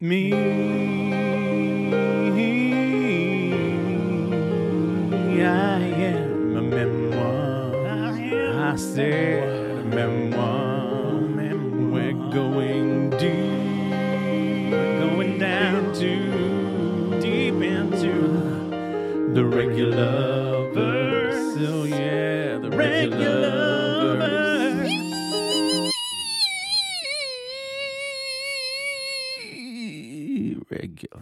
Me, I am a memoir. I said a memoir. We're going deep. We're going down to deep into the Regularverse. Oh yeah, the regular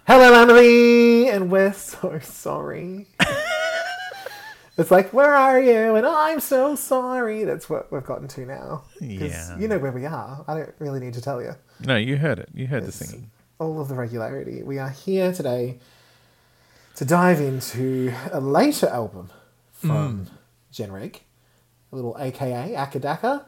Hello, Emily, and we're so sorry. it's like, where are you? And I'm so sorry. That's what we've gotten to now. Yeah. You know where we are. I don't really need to tell you. No, you heard it. You heard the singing. All of the regularity. We are here today to dive into a later album from mm. Jen Reg, a little AKA Akadaka,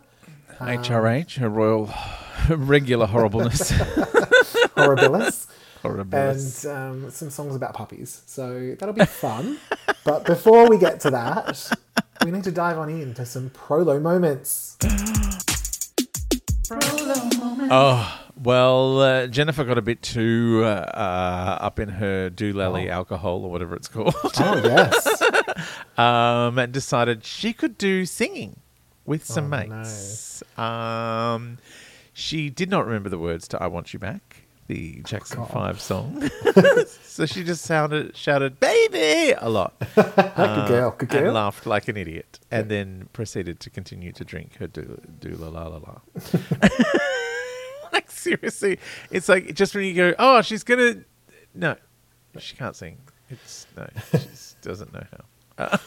HRH, a royal regular horribleness. Horribilis. Horribilis. and um, some songs about puppies. So that'll be fun. but before we get to that, we need to dive on into some prolo moments. Prolo moments. Oh, well, uh, Jennifer got a bit too uh, uh, up in her doolally alcohol or whatever it's called, Oh yes, um, and decided she could do singing with some Oh, mates. Um, she did not remember the words to "I Want You Back," the Jackson God. Five song, so she just sounded shouted "baby" a lot. good girl, good and girl. laughed like an idiot, and then proceeded to continue to drink her do do la la la la. like seriously, it's like just when you go, oh, she's gonna, no, she can't sing. It's no, she doesn't know how. Uh,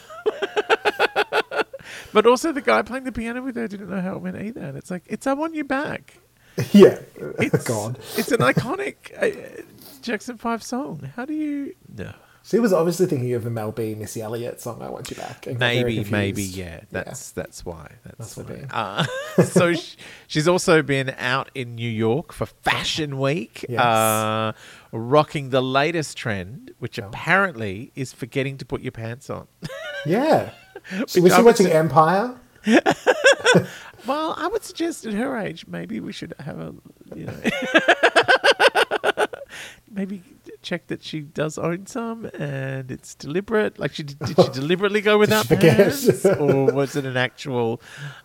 but also, the guy playing the piano with her didn't know how it went either, and it's like it's "I Want You Back." yeah. It's God, it's an iconic uh, Jackson Five song. How do you no? she was obviously thinking of the Mel B, Missy Elliott song "I Want You Back." Maybe, maybe, yeah. That's that's why. That's have why. Uh, so sh- she's also been out in New York for Fashion Week, Yes. uh, rocking the latest trend, which apparently is forgetting to put your pants on. yeah. Was she watching Empire? Well, I would suggest at her age, maybe we should have a, you know, maybe check that she does own some and it's deliberate. Like, she did, did she deliberately go without pants, or was it an actual,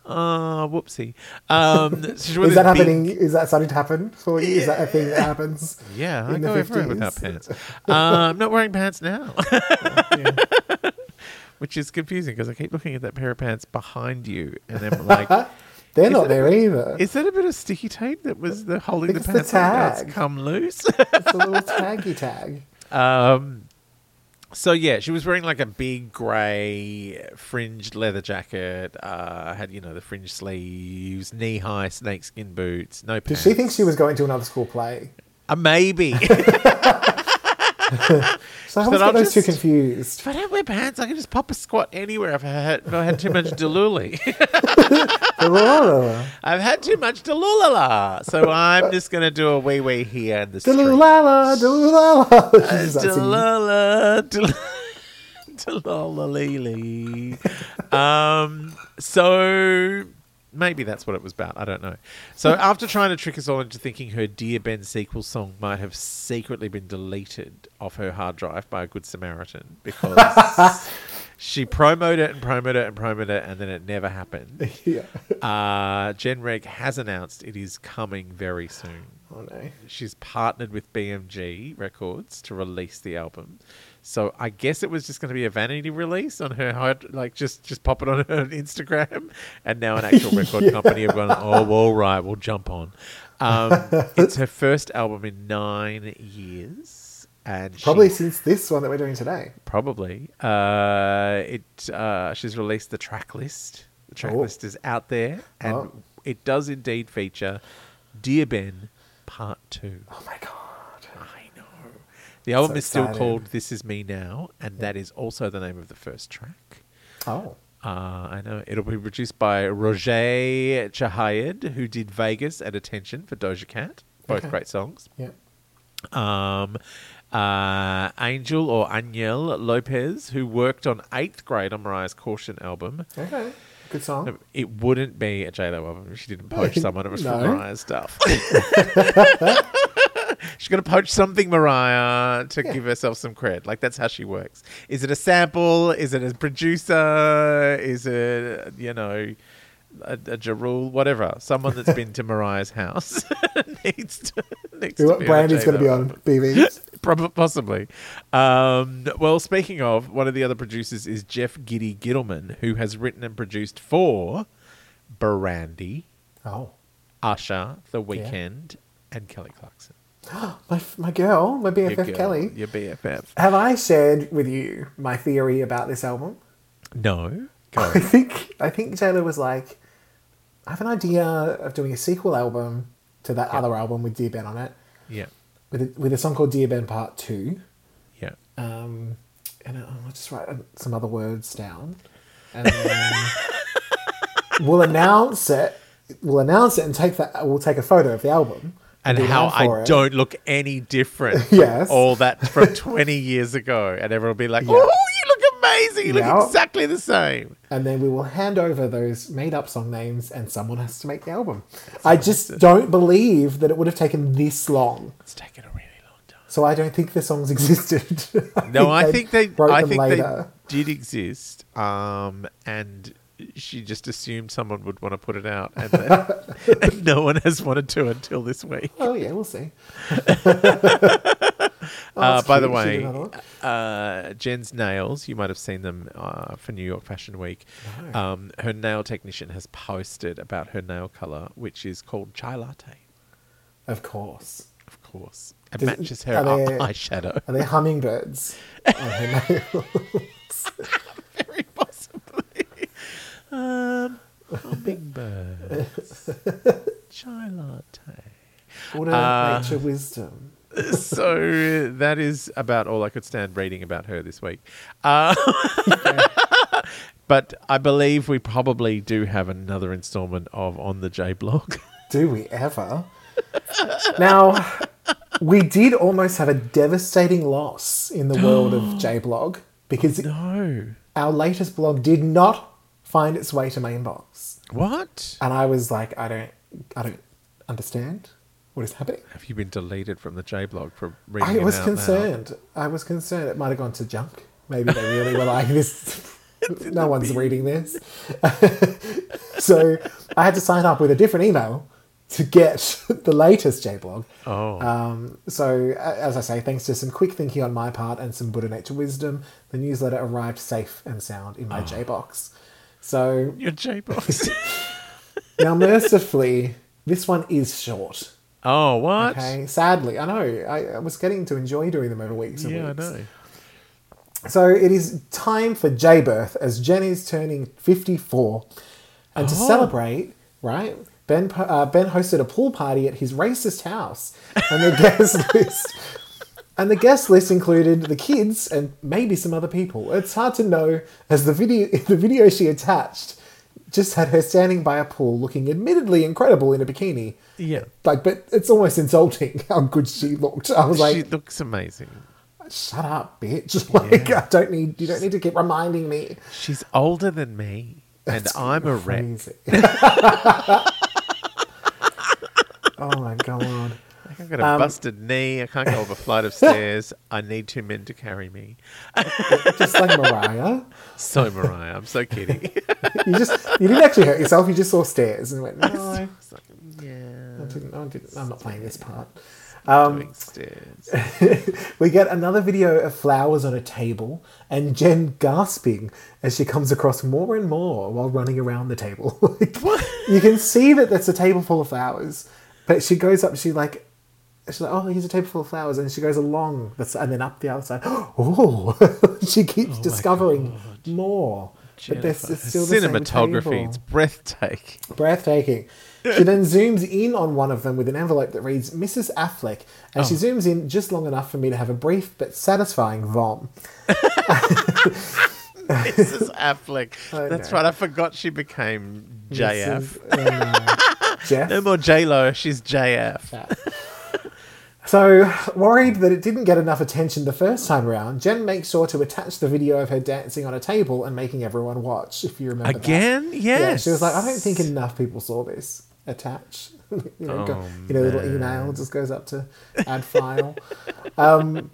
uh, whoopsie? Um, Is that big- happening? Is that starting to happen for you? Is that a thing that happens? Yeah, I go everywhere without pants. uh, I'm not wearing pants now. Which is confusing because I keep looking at that pair of pants behind you, and I'm like, They're not there either. Is that a bit of sticky tape that was the holding the It's the pants tag. Come loose. It's a little taggy tag. um, so yeah, she was wearing like a big grey fringed leather jacket. Uh, had you know the fringe sleeves, knee high snakeskin boots, no Did pants. she think she was going to another school play? Uh, maybe. So I always got those two confused. if I don't wear pants, I can just pop a squat anywhere. If I had, if I had too much deluli. I've had too much delulala, so I'm just gonna do a wee wee here in the street. Delulala, delulala. She does that singing. Delala, del- delalalili. Um, so maybe that's what it was about. I don't know. So after trying to trick us all into thinking her Dear Ben sequel song might have secretly been deleted off her hard drive by a good Samaritan because she promoted it and promoted it and promoted it and then it never happened. Yeah. Uh, Jen Reg has announced it is coming very soon Oh no. she's partnered with BMG Records to release the album. So I guess it was just going to be a vanity release on her hard, like just just pop it on her Instagram, and now an actual record Yeah. company have gone, oh, well, all right, we'll jump on. Um, it's her first album in nine years, and she- Probably since this one that we're doing today. Probably. Uh, it. Uh, she's released the track list. The track Oh. list is out there, and Oh. it does indeed feature "Dear Ben" Part Two. Oh my god. The album So is still called "This Is Me Now," and that is also the name of the first track. Oh. Uh, I know it'll be produced by Roger Chahayed, who did Vegas and Attention for Doja Cat, both Okay. great songs. Yeah. um, uh, Angel or Aniel Lopez, who worked on Eighth Grade on Mariah's Caution album. Okay. Good song. It wouldn't be a J-Lo album if she didn't poach someone of us from Mariah's stuff. She's to poach something, Mariah, to Yeah. give herself some cred. Like that's how she works. Is it a sample? Is it a producer? Is it you know a, a Ja Rule? Whatever. Someone that's been to Mariah's house needs to needs to Brandy's going to be on BB. Prob- possibly. Um, well, speaking of, one of the other producers is Jeff Gitty Gitelman, who has written and produced for Brandy, Oh, Usher, The Weeknd, and Kelly Clarkson. my, my girl, my Your BFF girl, Kelly. Your BFF. Have I shared with you my theory about this album? No. I think I think Jayla was like, I have an idea of doing a sequel album to that Yeah. other album with Dear Ben on it, Yeah. with a, with a song called Dear Ben Part Two. Yeah. Um, and I'll just write uh, some other words down, and then we'll announce it. We'll announce it and take that. We'll take a photo of the album And how I it. don't look any different. Yes. All that from 20 years ago. And everyone will be like, Yeah. oh, you look amazing. You Yeah. look exactly the same. and then we will hand over those made up song names, and someone has to make the album. I just don't believe that it would have taken this long. It's taken a really long time. So I don't think the songs existed. No, I think they. I them think later. they did exist, um, and she just assumed someone would want to put it out, and, then, and no one has wanted to until this week. Oh yeah, we'll see. uh, by the cute. She did way, uh, Jen's nails. You might have seen them uh, for New York Fashion Week. No. Um, her nail technician has posted about her nail color, which is called chai latte. Of course. Of course, it Does- matches her are they- eyeshadow. Are they hummingbirds on her nails? Very possibly. Um, hummingbirds. Chai latte. What a Uh, nature wisdom. So that is about all I could stand reading about her this week. Uh, but I believe we probably do have another installment of On the J blog. Do we ever? now, we did almost have a devastating loss in the world of J-Blog because no. our latest blog did not find its way to my inbox. What? And I was like, I don't, I don't understand what is happening. Have you been deleted from the J blog for reading I it was concerned. I was concerned it might have gone to junk. Maybe they really were like this. no one's reading this. so I had to sign up with a different email to get the latest JBlog. Oh. Um, so as I say, thanks to some quick thinking on my part and some Buddha Nature wisdom, the newsletter arrived safe and sound in my Oh. J box. So Your J box. now, mercifully, this one is short. oh, what? Okay, sadly, I know. I, I was getting to enjoy doing them over weeks and Yeah, I know. So it is time for J birth as Jen is turning 54. And to Oh. celebrate, right, Ben, uh, ben hosted a pool party at his racist house. And the guest list. And the guest list included the kids and maybe some other people. It's hard to know as the video the video she attached just had her standing by a pool looking admittedly incredible in a bikini. Yeah. Like, but it's almost insulting how good she looked. I was like, she looks amazing. shut up, bitch. Like, Yeah. I don't need, you don't need to keep reminding me. She's older than me, and I'm a wreck. Oh my god. I've got a Um, busted knee. I can't go up a flight of stairs. I need two men to carry me. Just like Mariah. So Mariah, I'm so kidding. You just, you didn't actually hurt yourself. You just saw stairs and went, no, I like, yeah, didn't, I didn't, I'm not playing this part. Um, we get another video of flowers on a table and Jen gasping as she comes across more and more while running around the table. Like, you can see that that's a table full of flowers, but she goes up. She like, she's like, oh, here's a table full of flowers, and she goes along this and then up the other side. Oh, she keeps discovering more. But there's still the Cinematography, it's breathtaking. Breathtaking. She then zooms in on one of them with an envelope that reads Mrs. Affleck, and Oh. she zooms in just long enough for me to have a brief but satisfying vom. Mrs. Affleck. I That's know. right. I forgot she became JF. Mrs. uh. No more J Lo. She's JF. So, worried that it didn't get enough attention the first time around, Jen makes sure to attach the video of her dancing on a table and making everyone watch, if you remember that. Again? Yes. Yeah, she was like, I don't think enough people saw this. attach. you know, go, Oh, you know, little email just goes up to add file. um,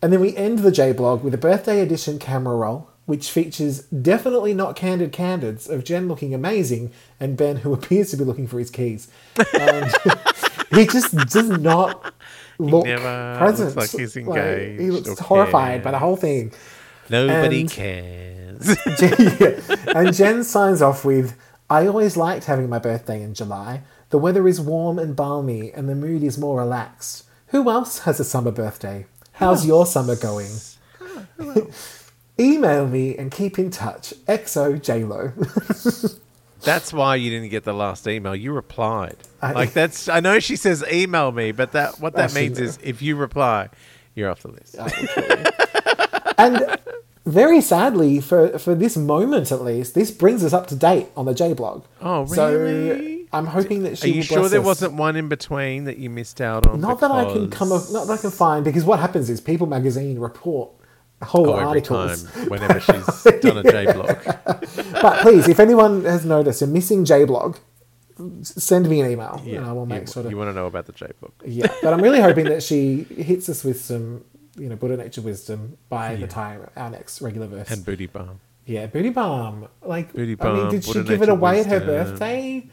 and then we end the J blog with a birthday edition camera roll, which features definitely not candid candids of Jen looking amazing and Ben who appears to be looking for his keys. And he just does not look never present. looks like he's engaged. he looks or horrified by the whole thing. Nobody And- cares. Jen- yeah. And Jen signs off with I always liked having my birthday in July. The weather is warm and balmy and the mood is more relaxed. Who else has a summer birthday? How's your summer going? Ah, Email me and keep in touch. XO JLo. That's why you didn't get the last email. You replied. I- like that's. I know she says email me, but that what that means is if you reply, you're off the list. and very sadly, for, for this moment at least, this brings us up to date on the J blog. Oh, So really? I'm hoping that she. Are you sure there us. wasn't one in between that you missed out on? Not that I can come up, not that I can find because what happens is People Magazine report whole Oh, articles. time, whenever she's done a J blog. But please, if anyone has noticed a missing J blog, send me an email and I will make you, sure to. you want to know about the J blog? Yeah, but I'm really hoping that she hits us with some, you know, Buddha nature wisdom by the time our next Regularverse. And booty balm. yeah, booty balm. Like, Booty I mean, balm, did she give it away at her birthday?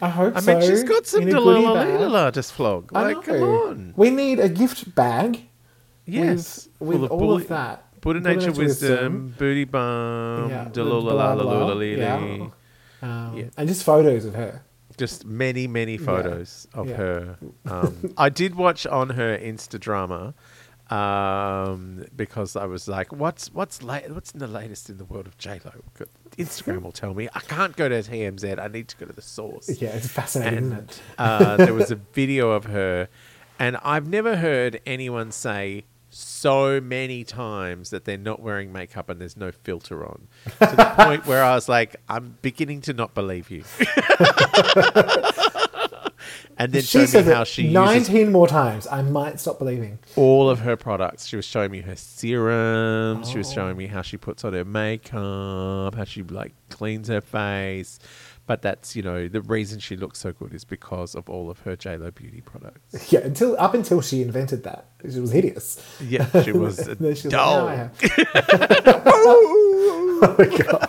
I hope I so. I mean, she's got some in a goodie bag. Delilah to flog. Like, come on. We need a gift bag. Yes. with, with of all bully- of that. Buddha nature wisdom, booty balm, Yeah, dalula blah, blah, lee yeah. lee. Um. And just photos of her. Just many, many photos of her. Um, I did watch on her Insta drama um, because I was like, "What's what's la- what's in the latest in the world of J Lo?" Instagram will tell me. I can't go to TMZ. I need to go to the source. Yeah, it's fascinating, isn't and it? uh, there was a video of her, and I've never heard anyone say so many times that they're not wearing makeup and there's no filter on, to the point where I was like, I'm beginning to not believe you. and then She showed me how she uses 19 more times. I might stop believing. all of her products. She was showing me her serums. She was Oh. showing me how she puts on her makeup, how she like cleans her face. But that's you know the reason she looks so good is because of all of her JLo beauty products. Yeah, until up until she invented that, she was hideous. Yeah, she was a she was doll. "Now oh my god!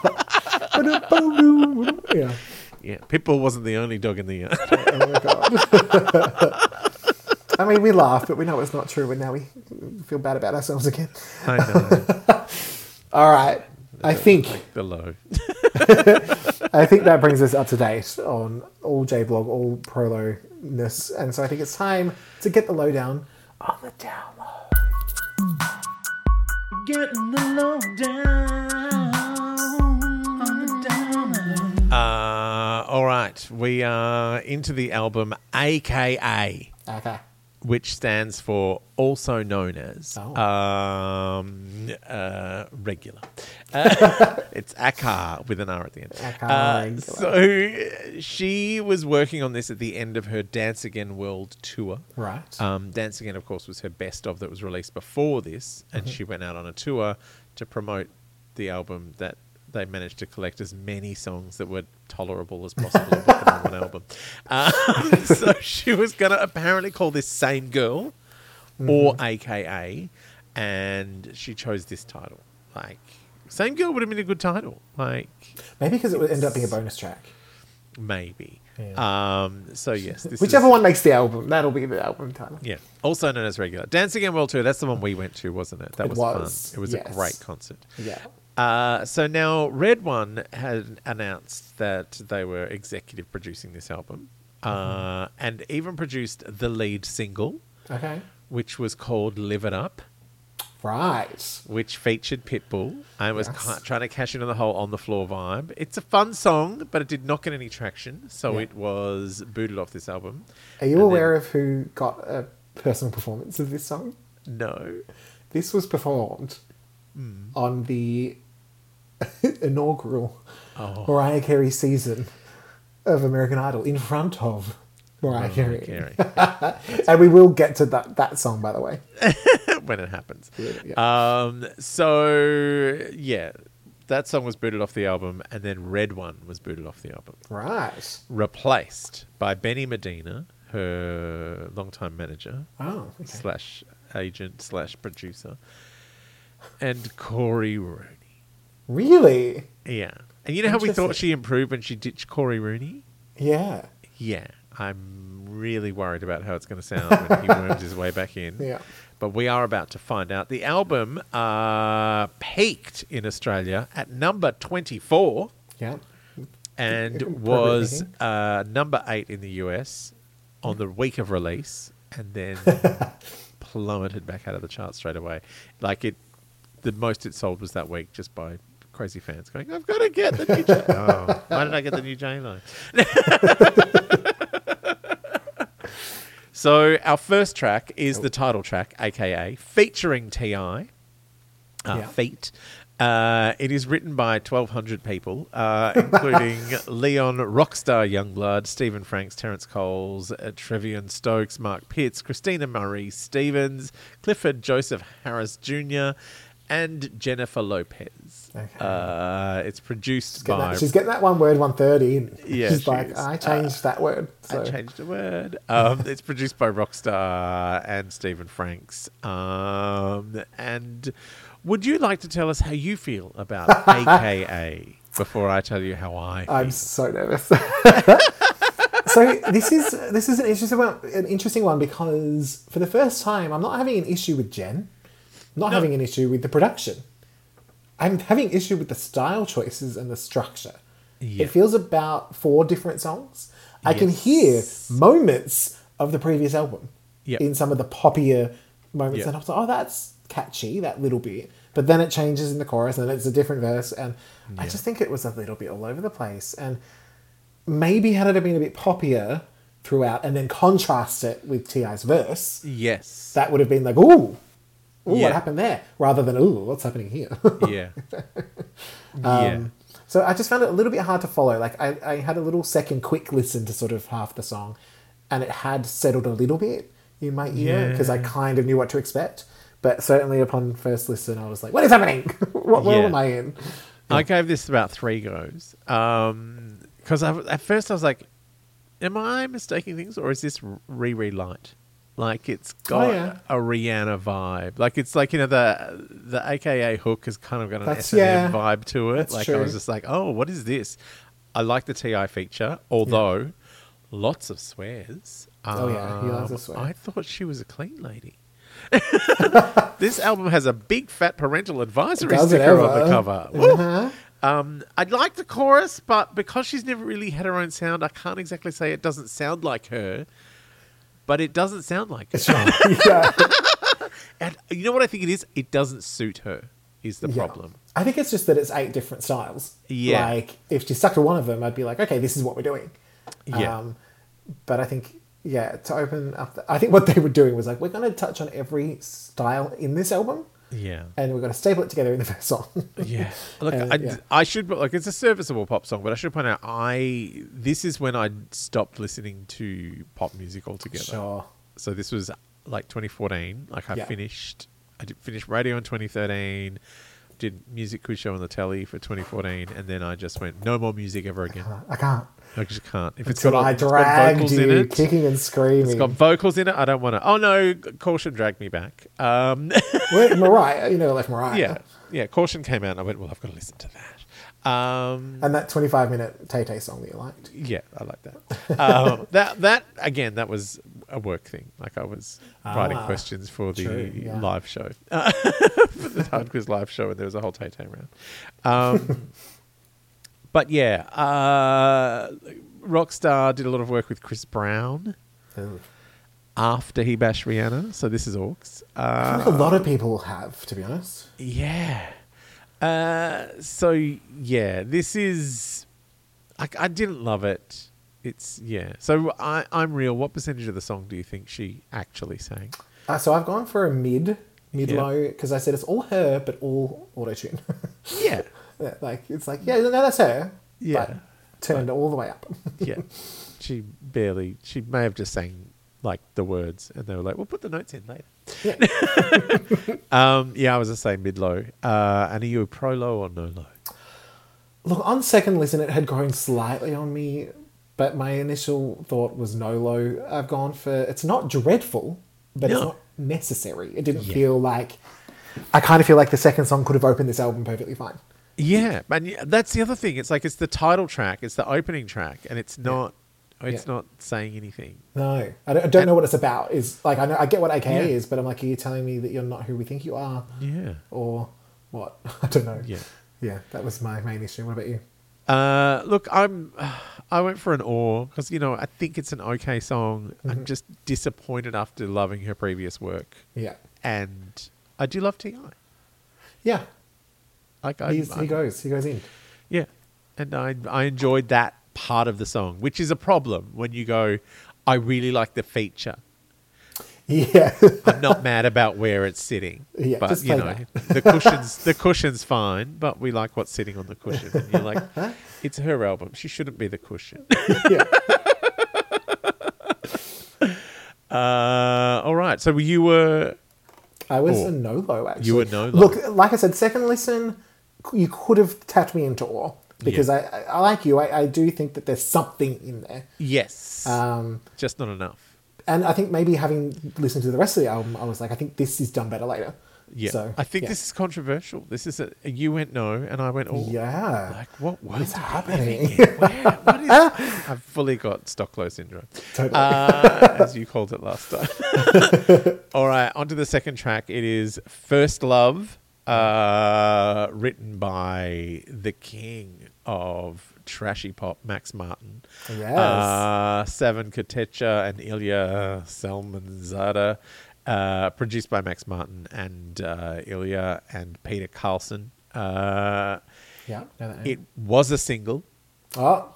yeah. yeah, Pitbull wasn't the only dog in the yard. Oh my god. I mean, we laugh, but we know it's not true, and now we feel bad about ourselves again. I know. All right. I think Below. I think that brings us up to date on all JBlog, all prolo ness, and so I think it's time to get the lowdown on the download. Getting the lowdown on the download. Uh, all right, we are into the album AKA. Okay. Which stands for also known as Oh. um, uh, regular. Uh, it's Akar with an R at the end. Uh, so she was working on this at the end of her Dance Again World tour. Right. Um, Dance Again, of course, was her best of that was released before this, and Mm-hmm. she went out on a tour to promote the album that they managed to collect as many songs that were tolerable as possible and put them on one album. Um, so she was going to apparently call this Same Girl or Mm-hmm. AKA, and she chose this title. Like, Same Girl would have been a good title. Like, Maybe because it would end up being a bonus track. maybe. Yeah. Um, so, yes. This Whichever is, one makes the album, that'll be the album title. Yeah, also known as regular. Dance Again World Tour. That's the one we went to, wasn't it? That It was, was, fun. It was yes. a great concert. Yeah. Uh, so now Red One had announced that they were executive producing this album, uh, and even produced the lead single, Okay. which was called "Live It Up," Right. which featured Pitbull and was Yes. ki- trying to cash in on the whole on the floor vibe. It's a fun song, but it did not get any traction, so Yeah. it was booted off this album. Are you And aware then- of who got a personal performance of this song? No. This was performed Hmm. on the inaugural Oh. Mariah Carey season of American Idol in front of Mariah Carey. Carey. And we will get to that, that song, by the way. when it happens. Yeah. Um, so yeah, that song was booted off the album, and then Red One was booted off the album, Right. replaced by Benny Medina, her longtime manager Oh, okay. slash agent slash producer, and Corey Rooney. Really? Yeah, and you know how we thought she improved when she ditched Corey Rooney. Yeah. Yeah, I'm really worried about how it's going to sound when he worms his way back in. Yeah. But we are about to find out. The album uh, peaked in Australia at number 24 Yeah. and was uh, number 8 in the US on the week of release and then plummeted back out of the charts straight away. Like it, the most it sold was that week just by crazy fans going, I've got to get the new J Oh, why did I get the new J Lo? so our first track is the title track, aka featuring Ti, uh, Yeah. Feet. Uh, it is written by 1,200 people, uh, including Leon Rockstar Youngblood, Stephen Franks, Terence Coles, uh, Trevian Stokes, Mark Pitts, Christina Murray Stevens, Clifford Joseph Harris Jr., and Jennifer Lopez. Okay. Uh, it's produced Getting by. that- she's getting that one word 130. and Yeah, She's she like, is. I changed that word. So. I changed the word. Um, it's produced by Rockstar and Stephen Franks. Um, and would you like to tell us how you feel about AKA before I tell you how I feel? I'm so nervous. so this is this is an interesting one, an interesting one because for the first time, I'm not having an issue with Jen, not having an issue with the production. I'm having issue with the style choices and the structure. Yeah. It feels about four different songs. I can hear moments of the previous album Yep. in some of the poppier moments, Yep. and I was like, "Oh, that's catchy, that little bit." But then it changes in the chorus, and it's a different verse, and I just think it was a little bit all over the place. And maybe had it been a bit poppier throughout, and then contrast it with Ti's verse, yes. that would have been like, "Ooh, ooh, Yeah. what happened there?" Rather than "Ooh, what's happening here?" yeah. yeah. Um, so I just found it a little bit hard to follow. Like I, I had a little second quick listen to sort of half the song, and it had settled a little bit in my ear because I kind of knew what to expect. But certainly upon first listen, I was like, "What is happening? what world Yeah. am I in?" I gave this about three goes. Because I at first I was like, am I mistaking things or is this Riri Light? Like it's got Oh, yeah. a Rihanna vibe. Like it's like, you know, the the AKA hook has kind of got an That's- S&M yeah. vibe to it. That's like I was just like, oh, what is this? I like the TI feature, although lots of swears. Oh, yeah, he loves a Um, swear. I thought she was a clean lady. this album has a big fat parental advisory sticker on the cover. Uh-huh. Um, I'd like the chorus, but because she's never really had her own sound, I can't exactly say it doesn't sound like her. But it doesn't sound like. Sure. yeah. And you know what I think it is? It doesn't suit her. Is the Yeah. problem? I think it's just that it's eight different styles. Yeah. Like if she stuck to one of them, I'd be like, okay, this is what we're doing. Yeah. Um, but I think, yeah, to open up, the, I think what they were doing was like, we're going to touch on every style in this album, Yeah. and we're going to staple it together in the first song. Yeah. Look, Uh, I, yeah. I should like it's a serviceable pop song, but I should point out I this is when I stopped listening to pop music altogether. sure. So this was like 2014. Like I Yeah. finished, I did finish radio in 2013. Did music quiz show on the telly for 2014, and then I just went no more music ever again. Uh, I can't. I just can't. If it's Until got, I if it's got dragged vocals you, in it, kicking and screaming. it's got vocals in it. I don't want to. Oh no, caution dragged me back. Um, Well, Mariah, you know, left Mariah. yeah, yeah. Caution came out, and I went. Well, I've got to listen to that. Um, And that 25 minute Tay Tay song that you liked. Yeah, I like that. um, that that again, that was a work thing. Like I was writing Ah, questions for the true, yeah. live show, for the Hard Quiz live show, and there was a whole Tay Tay round. Um, but yeah, uh, Rockstar did a lot of work with Chris Brown Ooh. after he bashed Rihanna. So this is Orcs. I Uh, think a lot of people have, to be honest. yeah. Uh, so yeah, this is. I, I didn't love it. It's yeah. So I, I'm real. What percentage of the song do you think she actually sang? Uh, so I've gone for a mid, mid Yeah. low, because I said it's all her, but all auto tune. Yeah, like it's like yeah, no, that's her. Yeah. but turned all the way up. yeah. she barely. She may have just sang like the words, and they were like, "We'll put the notes in later." Yeah. Um, yeah, I was the same mid low. Uh, and are you a pro low or no low? Look, on second listen, it had grown slightly on me, but my initial thought was no low. I've gone for it's not dreadful, but it's not necessary. It didn't Yeah. feel like. I kind of feel like the second song could have opened this album perfectly fine. Yeah, and that's the other thing. It's like it's the title track, it's the opening track, and it's not. It's Yeah. not saying anything. No, I don't, I don't know what it's about. Is like I know I get what AKA Yeah. is, but I'm like, are you telling me that you're not who we think you are, Yeah. or what? I don't know. Yeah. yeah, that was my main issue. What about you? Uh, look, I'm. I went for an awe because you know I think it's an okay song. Mm-hmm. I'm just disappointed after loving her previous work, Yeah, and I do love Ti. yeah. Like I, I- he goes, he goes in. yeah, and I I enjoyed that part of the song, which is a problem when you go. I really like the feature. Yeah, I'm not mad about where it's sitting. Yeah, but you know, that. the cushions the cushion's fine, but we like what's sitting on the cushion. And you're like, it's her album. She shouldn't be the cushion. yeah. Uh, all right. So you were I was Awe. a Nolo actually. You were Nolo. Look, like I said, second listen, you could have tapped me into awe because I, I, I like you. I, I do think that there's something in there, yes, um, just not enough. and I think maybe having listened to the rest of the album, I was like, I think this is done better later. Yeah, So, I think yeah. this is controversial. This is a you went no, and I went oh. Yeah. Like what? Is happening? Where, what is? I've fully got Stocklow syndrome, Totally. uh, as you called it last time. All right, on to the second track. It is First Love, uh, written by the king of trashy pop, Max Martin. Yes. Uh, Savan Kotecha and Ilya Salmanzadeh. Uh, produced by Max Martin and uh, Ilya and Peter Carlsson. Uh, yeah. know that name. it was a single. oh,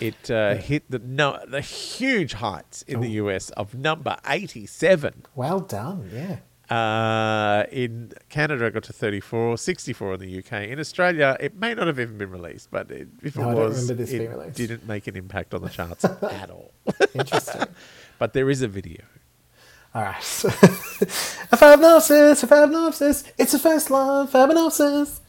It uh, hit the no the huge heights in the US of number eighty seven. well done. Yeah. Uh, in Canada, it got to 34, 64 in the UK. In Australia, it may not have even been released, but it, if No, it was, it didn't make an impact on the charts at all. Interesting. But there is a video. All right. a Fabnopsis, a Fabnopsis. It's a first love, Fabnopsis.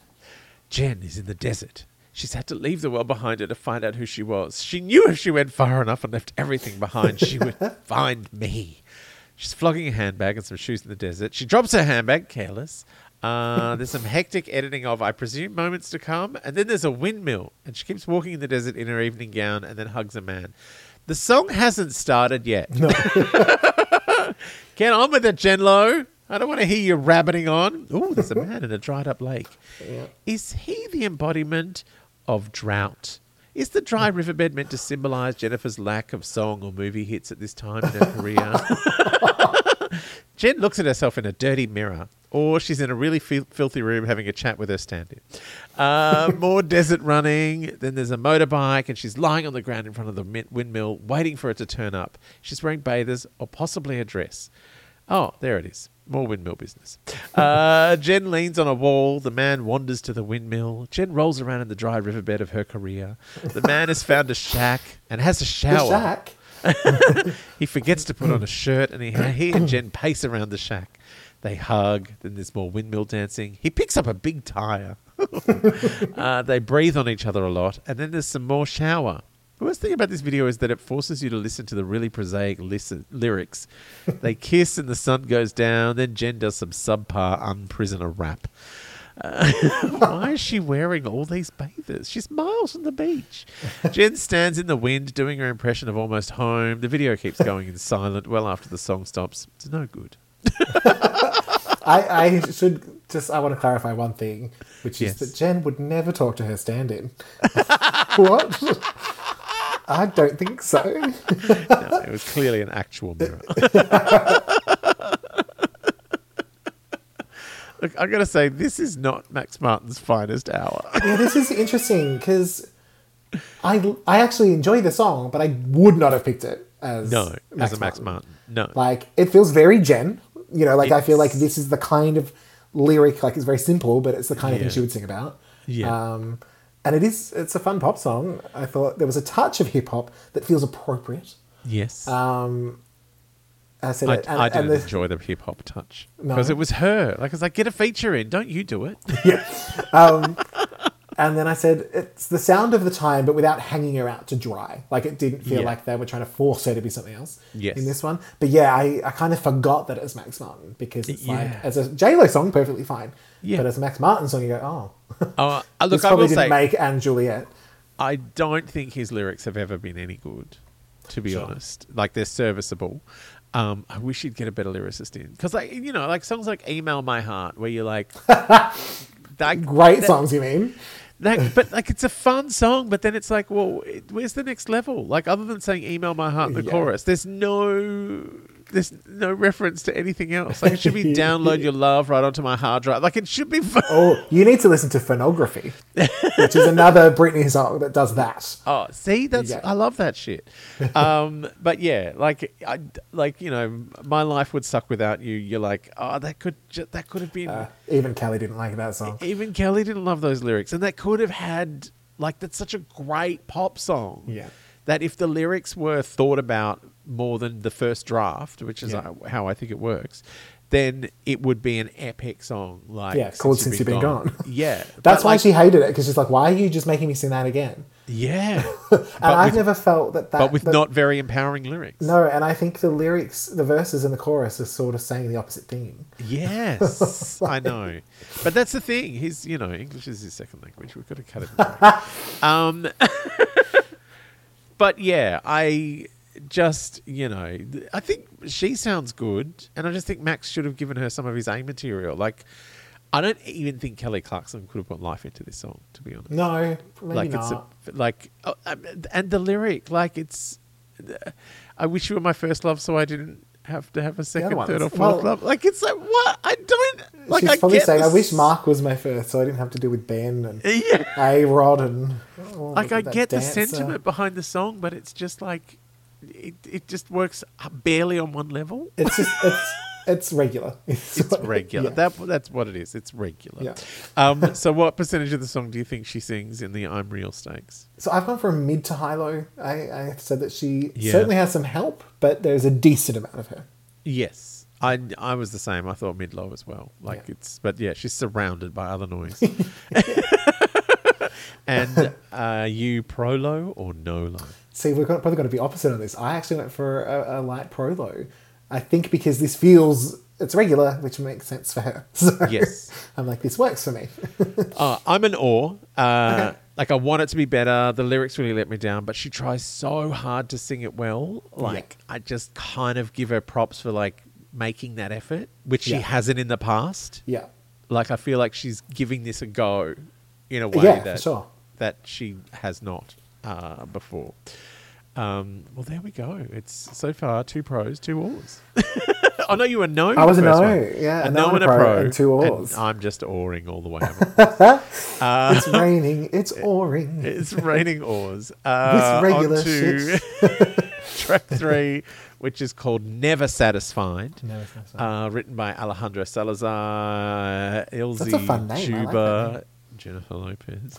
Jen is in the desert. She's had to leave the world behind her to find out who she was. She knew if she went far enough and left everything behind, she would find me. She's flogging a handbag and some shoes in the desert. She drops her handbag, careless. Uh, there's some hectic editing of, I presume, moments to come. And then there's a windmill. And she keeps walking in the desert in her evening gown and then hugs a man. The song hasn't started yet. Get on with it, Jen Lo. I don't want to hear you rabbiting on. Oh, there's a man in a dried up lake. Yeah. Is he the embodiment of drought? Is the dry riverbed meant to symbolize Jennifer's lack of song or movie hits at this time in her career? Jen looks at herself in a dirty mirror, or she's in a really fil- filthy room having a chat with her stand in. Uh, more desert running. Then there's a motorbike, and she's lying on the ground in front of the windmill, waiting for it to turn up. She's wearing bathers or possibly a dress. Oh, there it is. More windmill business. Uh, Jen leans on a wall. The man wanders to the windmill. Jen rolls around in the dry riverbed of her career. The man has found a shack and has a The shower. shack. He forgets to put on a shirt, and he, he and Jen pace around the shack. They hug. Then there's more windmill dancing. He picks up a big tire. uh, they breathe on each other a lot, and then there's some more shower. The worst thing about this video is that it forces you to listen to the really prosaic listen, lyrics. They kiss and the sun goes down. Then Jen does some subpar unprisoner rap. Uh, why is she wearing all these bathers? She's miles from the beach. Jen stands in the wind doing her impression of almost home. The video keeps going in silent well after the song stops. It's no good. I, I should just, I want to clarify one thing, which Yes. is that Jen would never talk to her stand in. what? I don't think so. No, it was clearly an actual mirror. Look, I gotta say, this is not Max Martin's finest hour. yeah, this is interesting because I, I actually enjoy the song, but I would not have picked it as No, as a Max Martin. No. Like it feels very Jen. You know, like I feel like this is the kind of lyric, like it's very simple, but it's the kind of Yeah. thing she would sing about. Yeah. Um, and it is, it's a fun pop song. I thought there was a touch of hip hop that feels appropriate. yes. Um, I said, I, it, and, I didn't the- enjoy the hip hop touch No. because it was her. Like, I was like, get a feature in. Don't you do it? Yeah. And then I said, it's the sound of the time, but without hanging her out to dry. Like it didn't feel Yeah. like they were trying to force her to be something else Yes. in this one. But yeah, I, I kind of forgot that it was Max Martin because it's like, Yeah. as a J-Lo song, perfectly fine. Yeah. But as a Max Martin song, you go, oh, Oh, uh, this look, I probably will didn't say, make Anne Juliet. I don't think his lyrics have ever been any good, to be Sure. honest. Like they're serviceable. Um, I wish you'd get a better lyricist in because, like you know, like songs like "Email My Heart," where you're like, that, Great that- songs, you mean? that- but like it's a fun song, but then it's like, well, it- where's the next level? Like other than saying "Email My Heart" in the Yeah. chorus, there's no. There's no reference to anything else. Like it should be download your love right onto my hard drive. Like it should be. Fun. Oh, you need to listen to Phonography, which is another Britney song that does that. Oh, see, that's Yeah. I love that shit. Um, but yeah, like I like you know, my life would suck without you. You're like, oh, that could ju- that could have been. Uh, even Kelly didn't like that song. Even Kelly didn't love those lyrics, and that could have had like that's such a great pop song. Yeah. That if the lyrics were thought about more than the first draft, which is Yeah. uh, how I think it works, then it would be an epic song. Like Yeah, called Since You've Been Gone. Yeah, That's why like, she hated it because she's like, "Why are you just making me sing that again?" Yeah, And I've with- never felt that. that but with that- not very empowering lyrics. No, and I think the lyrics, the verses and the chorus are sort of saying the opposite thing. Yes, I know, but that's the thing. He's, you know, English is his second language. We've got to cut it. um, but yeah, I just, you know, I think she sounds good, and I just think Max should have given her some of his A material. Like, I don't even think Kelly Clarkson could have put life into this song, to be honest. No, maybe like not. it's a, like, oh, um, and the lyric, like it's. I wish you were my first love, so I didn't have to have a second, third, or fourth Well- love. Like it's like what I don't like. She's I probably saying, "I wish Mark was my first, so I didn't have to deal with Ben and Yeah, A Rod and." oh, like I get the sentiment behind the song, but it's just like it. It just works barely on one level. It's just it's it's regular. It's, It's regular. Yeah. That that's what it is. It's regular. Yeah. Um. So, what percentage of the song do you think she sings in the "I'm Real" stakes? So I've gone from mid to high low. I, I said that she Yeah. certainly has some help, but there's a decent amount of her. Yes. I, I was the same. I thought mid low as well. Like Yeah. it's, but yeah, she's surrounded by other noise. and uh, you pro low or no low? See, we're probably going to be opposite on this. I actually went for a, a light pro low. I think because this feels it's regular, which makes sense for her. So Yes. I'm like, this works for me. Uh, I'm an or. Uh, Okay. Like I want it to be better. The lyrics really let me down, but she tries so hard to sing it well. Like I just kind of give her props for like making that effort, which she Yeah. hasn't in the past. yeah. Like I feel like she's giving this a go in a way Yeah, that sure. that she has not uh, before. Um, well, there we go. It's so far two pros, two ors. I know you were no. I was a no, one. yeah, a no no and a pro pro, and two and. I'm just oring all the way. Uh, It's raining. It's oaring. it's raining oars. Uh, regular on to track three, which is called "Never Satisfied." Never Satisfied. Uh, written by Alejandro Salazar, Ilzy That's a fun name, I that Jennifer Lopez.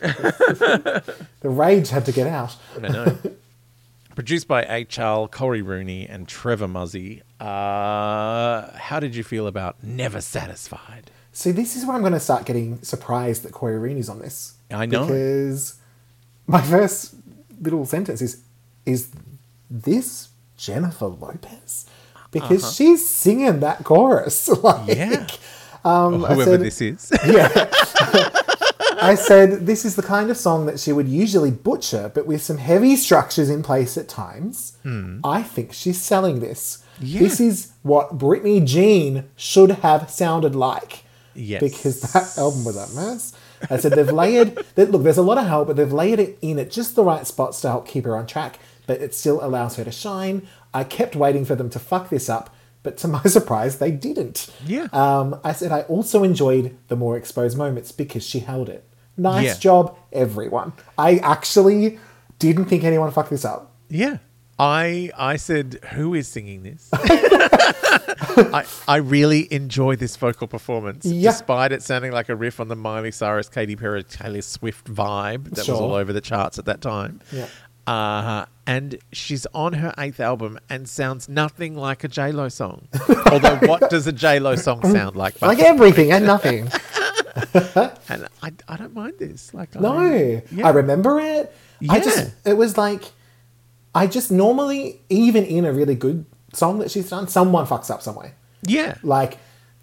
The rage had to get out. I know. Produced by H.L. Corey Rooney and Trevor Muzzy. Uh, how did you feel about Never Satisfied? See, this is where I'm going to start getting surprised that Corey Rooney's on this. I know. Because my first little sentence is, is this Jennifer Lopez? Because she's singing that chorus. like, Uh-huh. Yeah. Um, whoever this is. Yeah. I said this is the kind of song that she would usually butcher, but with some heavy structures in place at times. I think she's selling this. Yeah. This is what Britney Jean should have sounded like. Yes. Because that album was a mess. I said they've layered. That, look, there's a lot of help, but they've layered it in at just the right spots to help keep her on track. But it still allows her to shine. I kept waiting for them to fuck this up, but to my surprise, they didn't. Yeah. Um, I said I also enjoyed the more exposed moments because she held it. Nice Yeah. job, everyone. I actually didn't think anyone fucked this up. Yeah. I I said, who is singing this? I, I really enjoy this vocal performance, Yeah. despite it sounding like a riff on the Miley Cyrus, Katy Perry, Taylor Swift vibe that was all over the charts at that time. Yeah. Uh, and she's on her eighth album and sounds nothing like a J Lo song. Although, what does a J Lo song sound like? Like everything and nothing. and I, I don't mind this. Like No, I, yeah. I remember it. I Yeah. just it was like I just normally even in a really good song that she's done, someone fucks up some way. yeah, Like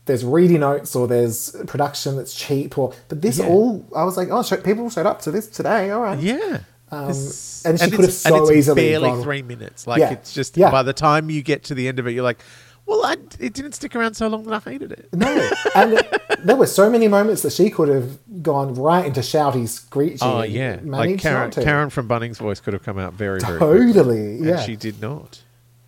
there's reedy notes or there's production that's cheap or but this Yeah. all I was like, oh, sh- people showed up to this today. All right. yeah. Um, and she could have it's- and so it's easily barely gone- three minutes. Like Yeah. it's just Yeah. by the time you get to the end of it, you're like, well, I, it didn't stick around so long that I hated it. No, and there were so many moments that she could have gone right into shouty, screechy. Oh yeah, like Karen. Karen from Bunnings' voice could have come out very, very quickly, Totally, and yeah. she did not.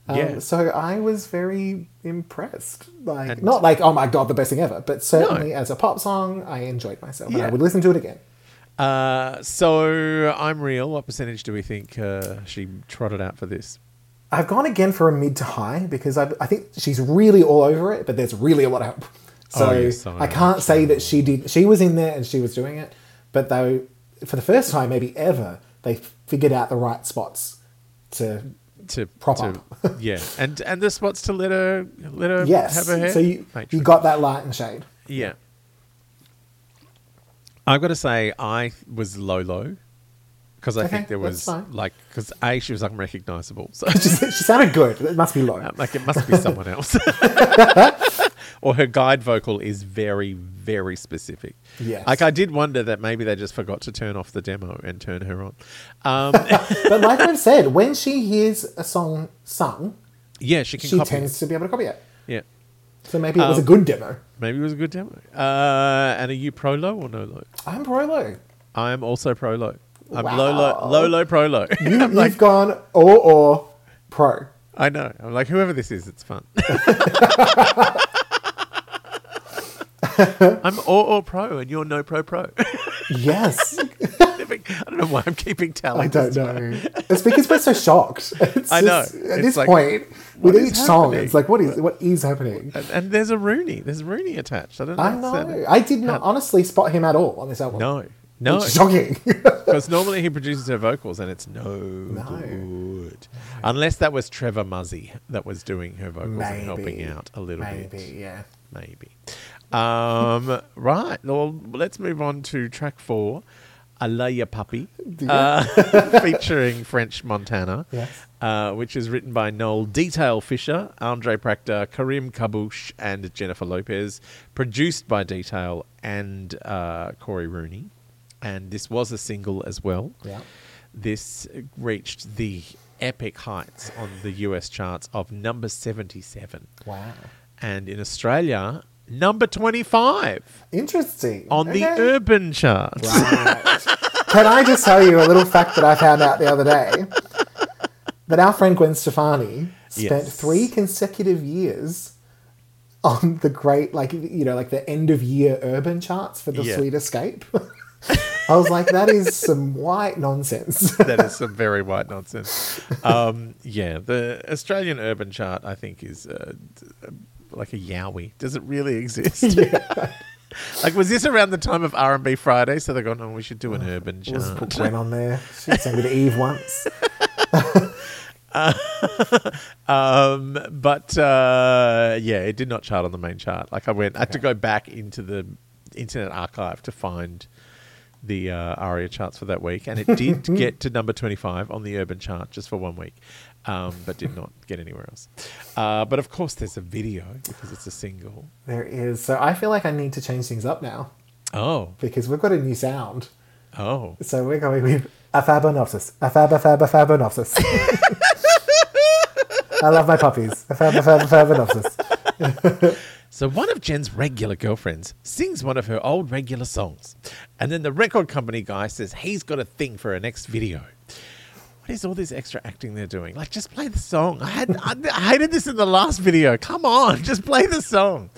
Um, yeah, So I was very impressed. Like, And- not like, oh my god, the best thing ever, but certainly as a pop song, I enjoyed myself. And I would listen to it again. Uh, so I'm real. What percentage do we think uh, she trotted out for this? I've gone again for a mid to high because I, I think she's really all over it, but there's really a lot of help. So Oh, yes, I I can't say that she did. She was in there and she was doing it, but though for the first time, maybe ever, they figured out the right spots to To Prop to, up. yeah, and and the spots to let her let her yes. have her hair. So you you got that light and shade. yeah. I've got to say, I was low low because I Okay, think there was like because a she was unrecognizable, so she, she sounded good. It must be low. Like it must be someone else. or her guide vocal is very, very specific. Yeah, Like I did wonder that maybe they just forgot to turn off the demo and turn her on. Um, but like I've said, when she hears a song sung, yeah, she can she tends it. to be able to copy it. Yeah, So maybe it was a Um, good demo. maybe it was a good demo. Uh, and are you pro low or no low? I'm pro low. I am also pro low. I'm Wow. low low low low pro low. You, you've gone or or pro. I know. I'm like whoever this is, it's fun. I'm or or pro and you're no pro pro. Yes. I don't know why I'm keeping tally. I don't know. It's because we're so shocked. It's I know. just- At It's this like, point, with each song, happening? it's like, what is what is happening? And, and there's a Rooney. There's Rooney attached. I don't know. I know. I did not honestly spot him at all on this album. No, no. Is shocking. Because normally he produces her vocals, and it's no, good. Unless that was Trevor Muzzy that was doing her vocals and helping out a little Maybe, bit. Maybe, yeah. Maybe. Um, right. Well, let's move on to track four, I Luh Ya Papi, uh, featuring French Montana, Yes. uh, which is written by Noel Detail Fisher, Andre Proctor, Karim Kharbouch, and Jennifer Lopez, produced by Detail and uh, Corey Rooney. And this was a single as well. Yeah. This reached the epic heights on the US charts of number 77 Wow. and in Australia, number 25 Interesting. on the urban charts. Right. Can I just tell you a little fact that I found out the other day? That our friend Gwen Stefani spent Yes. three consecutive years on the great, like, you know, like the end of year urban charts for the Yeah. Sweet Escape. I was like, that is some white nonsense. that is some very white nonsense. Um, yeah, the Australian urban chart, I think, is uh, uh, like a yowie. Does it really exist? like, was this around the time of R and B Friday? So they go, no, we should do an urban Let's chart. put Gwen on there. She sang with Eve once. Um, but uh, yeah, it did not chart on the main chart. Like I went, I had to go back into the Internet Archive to find the uh, ARIA charts for that week, and it did get to number twenty-five on the Urban chart just for one week, um, but did not get anywhere else. Uh, but of course, there's a video because it's a single. There is. So I feel like I need to change things up now Oh, because we've got a new sound. oh, So we're going with a fabonopsis. A fab, a fab, a fabonopsis. I love my puppies. A fab, a fab, a fabonopsis. So one of Jen's regular girlfriends sings one of her old regular songs, and then the record company guy says he's got a thing for her next video. What is all this extra acting they're doing? Like, just play the song. I had I, I hated this in the last video. Come on, just play the song.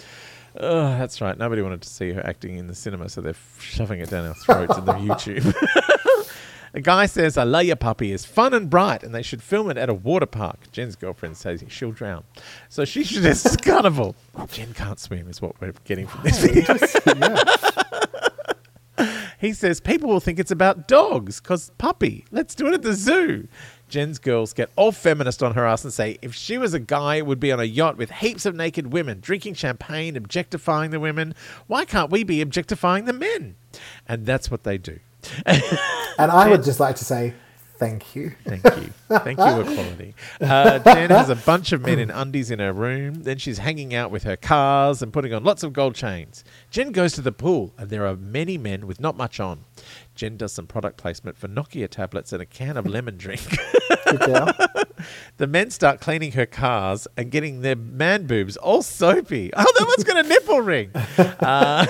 Oh, that's right. Nobody wanted to see her acting in the cinema, so they're shoving it down our throats in the YouTube. The guy says I Luh Ya Papi is fun and bright and they should film it at a water park. Jen's girlfriend says she'll drown. So she should just carnival. Jen can't swim is what we're getting from this video. He says people will think it's about dogs because puppy. Let's do it at the zoo. Jen's girls get all feminist on her ass and say if she was a guy, it would be on a yacht with heaps of naked women, drinking champagne, objectifying the women. Why can't we be objectifying the men? And that's what they do. And I would just like to say thank you. Thank you. Thank you, equality. Uh, Jen has a bunch of men in undies in her room. Then she's hanging out with her cars and putting on lots of gold chains. Jen goes to the pool, and there are many men with not much on. Jen does some product placement for Nokia tablets and a can of lemon drink. The men start cleaning her cars and getting their man boobs all soapy. Oh, that one's got a nipple ring. Uh,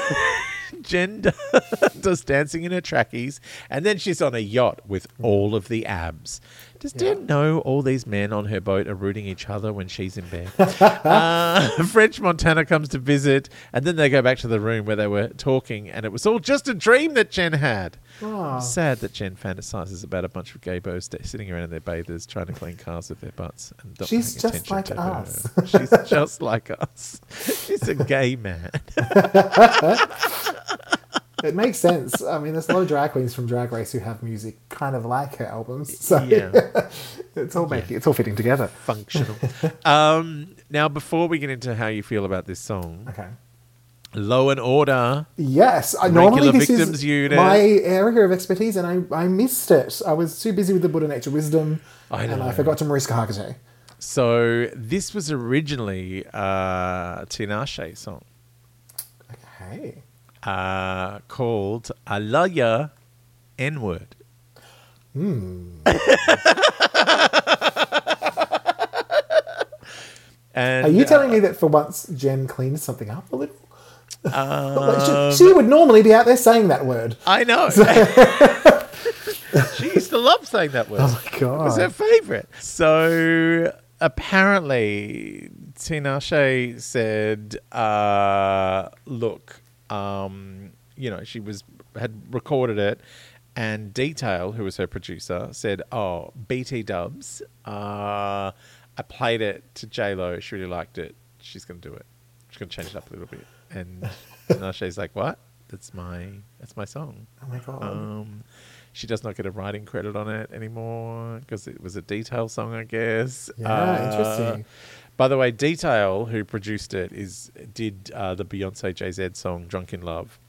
Jen does dancing in her trackies, and then she's on a yacht with all of the abs. Does Jen know all these men on her boat are rooting each other when she's in bed? uh, French Montana comes to visit, and then they go back to the room where they were talking, and it was all just a dream that Jen had. Aw. Sad that Jen fantasizes about a bunch of gay boys sitting around in their bathers trying to clean cars with their butts. And not She's paying just attention like to her. us. She's just like us. She's a gay man. It makes sense. I mean, there's a lot of drag queens from Drag Race who have music kind of like her albums. So Yeah. it's all making it's all fitting together. Functional. um, now, before we get into how you feel about this song, Okay. Law and Order. Yes, I, normally this victims is unit. my area of expertise, and I, I missed it. I was too busy with the Buddha Nature Wisdom, I and. I forgot to Mariska Hargitay. So this was originally a Tinashe song Okay. Uh, called Alaya N-word. And, Are you uh, telling me that for once Jen cleaned something up a little? Like, um, she, she would normally be out there saying that word. I know. she used to love saying that word. Oh my god, It was her favorite. So apparently, Tinashe said, uh, "Look, um, you know, she was had recorded it." And Detail, who was her producer, said, "Oh, BT Dubs, uh, I played it to J Lo. She really liked it. She's going to do it. She's going to change it up a little bit." And Tinashe's like, "What? That's my that's my song." Oh my god! Um, she does not get a writing credit on it anymore because it was a detail song, I guess. Yeah, Uh, interesting. By the way, Detail, who produced it, is did uh, the Beyonce Jay Z song "Drunk in Love,"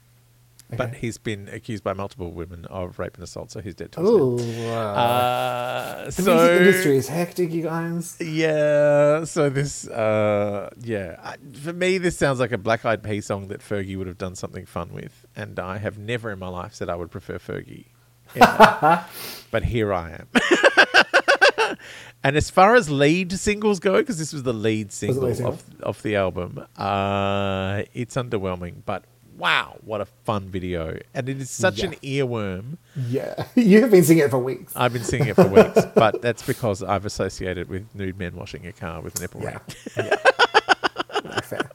but he's been accused by multiple women of rape and assault, so he's dead to us now. Ooh, uh, the so music industry is hectic, you guys. yeah, so this, uh, yeah, I, for me, this sounds like a Black Eyed Peas song that Fergie would have done something fun with, and I have never in my life said I would prefer Fergie, ever. but here I am. and as far as lead singles go, because this was the lead single, lead single? Of, of the album, uh, it's underwhelming, but. Wow, what a fun video. And it is such Yeah. an earworm. Yeah, you have been singing it for weeks. I've been singing it for weeks, but that's because I've associated with nude men washing a car with a nipple Yeah, ring. yeah. Fair.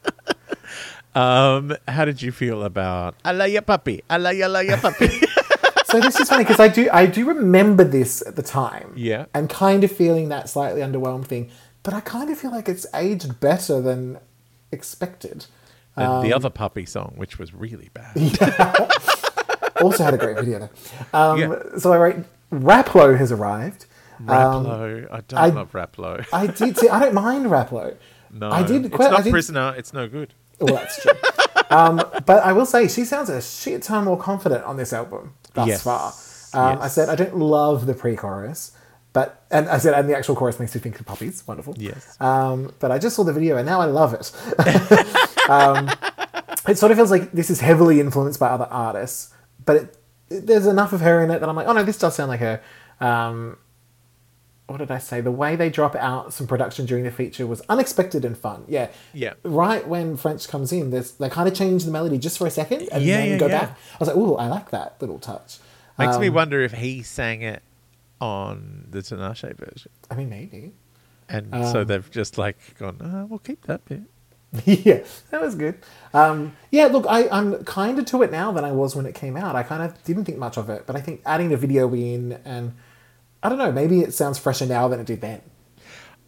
Um, how did you feel about I love your puppy? I love you, I love your puppy. So this is funny because I do I do remember this at the time. Yeah. And kind of feeling that slightly underwhelmed thing, but I kind of feel like it's aged better than expected. and Um, the other puppy song, which was really bad. Also had a great video though. Um, Yeah. So I wrote Raplo has arrived. Um, Raplo. I don't I- love Raplo. I did. See, I don't mind Raplo. No, I did. It's not did, prisoner. It's no good. Well, that's true. um, but I will say she sounds a shit ton more confident on this album thus Yes. far. Um, I said I don't love the pre-chorus, but and I said and the actual chorus makes me think of puppies. Wonderful. Yes. Um, but I just saw the video and now I love it. um, it sort of feels like this is heavily influenced by other artists, but it, it- there's enough of her in it that I'm like, oh no, this does sound like her. Um, what did I say? The way they drop out some production during the feature was unexpected and fun. Yeah. Yeah. Right when French comes in, there's they kind of change the melody just for a second and Yeah, then yeah, go yeah. back. I was like, oh, I like that little touch. Makes me Um, wonder if he sang it on the Tinashe version. I mean, maybe. And so Um, they've just like gone, oh, we'll keep that bit. yeah, that was good. Um, yeah, look, I, I'm kinder to it now than I was when it came out. I kind of didn't think much of it, but I think adding the video in and I don't know, maybe it sounds fresher now than it did then.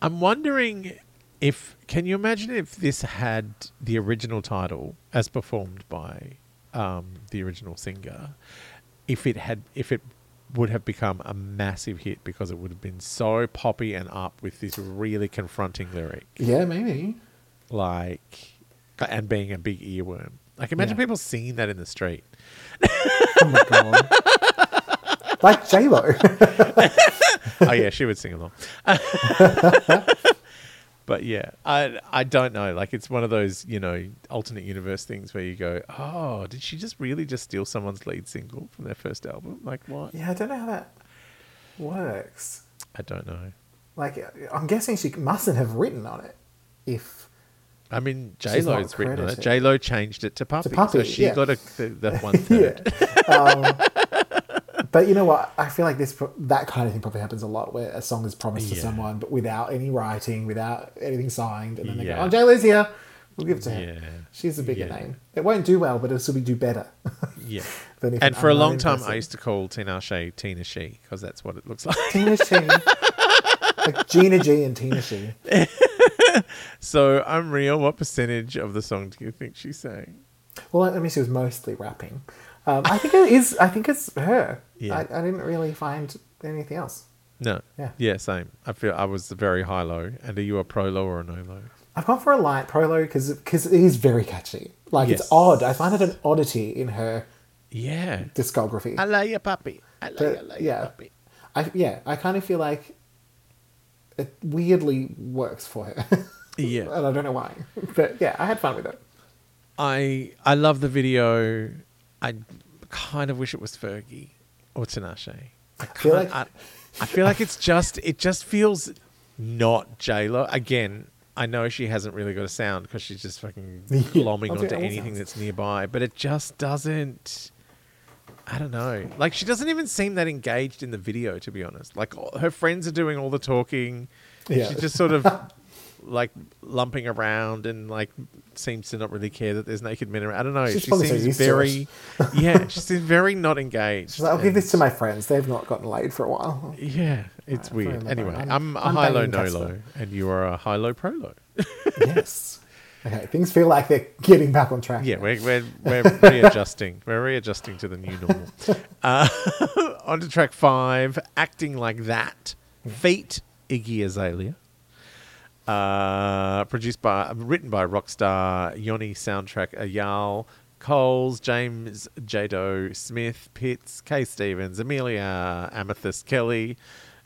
I'm wondering if can you imagine if this had the original title as performed by um, the original singer, if it had if it would have become a massive hit because it would have been so poppy and up with this really confronting lyric, Yeah, maybe. like, and being a big earworm. Like, imagine Yeah. people singing that in the street. Oh my god. like J Lo. oh yeah, she would sing along. but yeah, I I don't know. Like it's one of those you know alternate universe things where you go, oh, did she just really just steal someone's lead single from their first album? Like what? yeah, I don't know how that works. I don't know. Like, I'm guessing she mustn't have written on it. If I mean, J Lo's written on it. J Lo changed it to Puppy, so Puppy, she yeah. got a the, the one third. yeah. um, but you know what? I feel like this that kind of thing probably happens a lot, where a song is promised to someone, but without any writing, without anything signed, and then they Yeah. go, "Oh, J Lo's here. We'll give it to her. Yeah. She's a bigger Yeah. name. It won't do well, but it'll still be do better. Yeah. than if And an for a long time, person- I used to call Tinashe Tina She because that's what it looks like. Tina She, like Gina G and Tina She. so, I'm real. What percentage of the song do you think she sang? Well, I mean, she was mostly rapping. Um, I think it is. I think it's her. Yeah. I, I didn't really find anything else. No. Yeah. Yeah, same. I feel I was very high low. And are you a pro low or a no low? I've gone for a light prolo because because it is very catchy. Like Yes. it's odd. I find it an oddity in her Yeah. discography. I like your puppy. I like, But, I you, yeah. puppy. I yeah. I kind of feel like it weirdly works for her, Yeah. and I don't know why. But yeah, I had fun with it. I I love the video. I kind of wish it was Fergie or Tinashe. I feel like- I, I feel like it's just it just feels not J Lo. Again, I know she hasn't really got a sound because she's just fucking Yeah, glomming onto anything sounds. that's nearby. But it just doesn't. I don't know. Like she doesn't even seem that engaged in the video, to be honest. Like all- her friends are doing all the talking. Yeah. She's just sort of like lumping around and like seems to not really care that there's naked men around. I don't know. She's she seems very, yeah, she seems very not engaged. She's like, I'll give this to my friends. They've not gotten laid for a while. Yeah, it's Right, weird. Anyway. I'm, a I'm high low no low, and you are a high low pro low. yes. Okay, things feel like they're getting back on track. Yeah, now. we're we're, we're readjusting. We're readjusting to the new normal. Uh, on to track five, acting like that. Feet, Iggy Azalea. Uh, produced by, written by rockstar Yoni soundtrack Ayal. Coles, James Jado Smith, Pitts, Kay Stevens, Amelia Amethyst Kelly,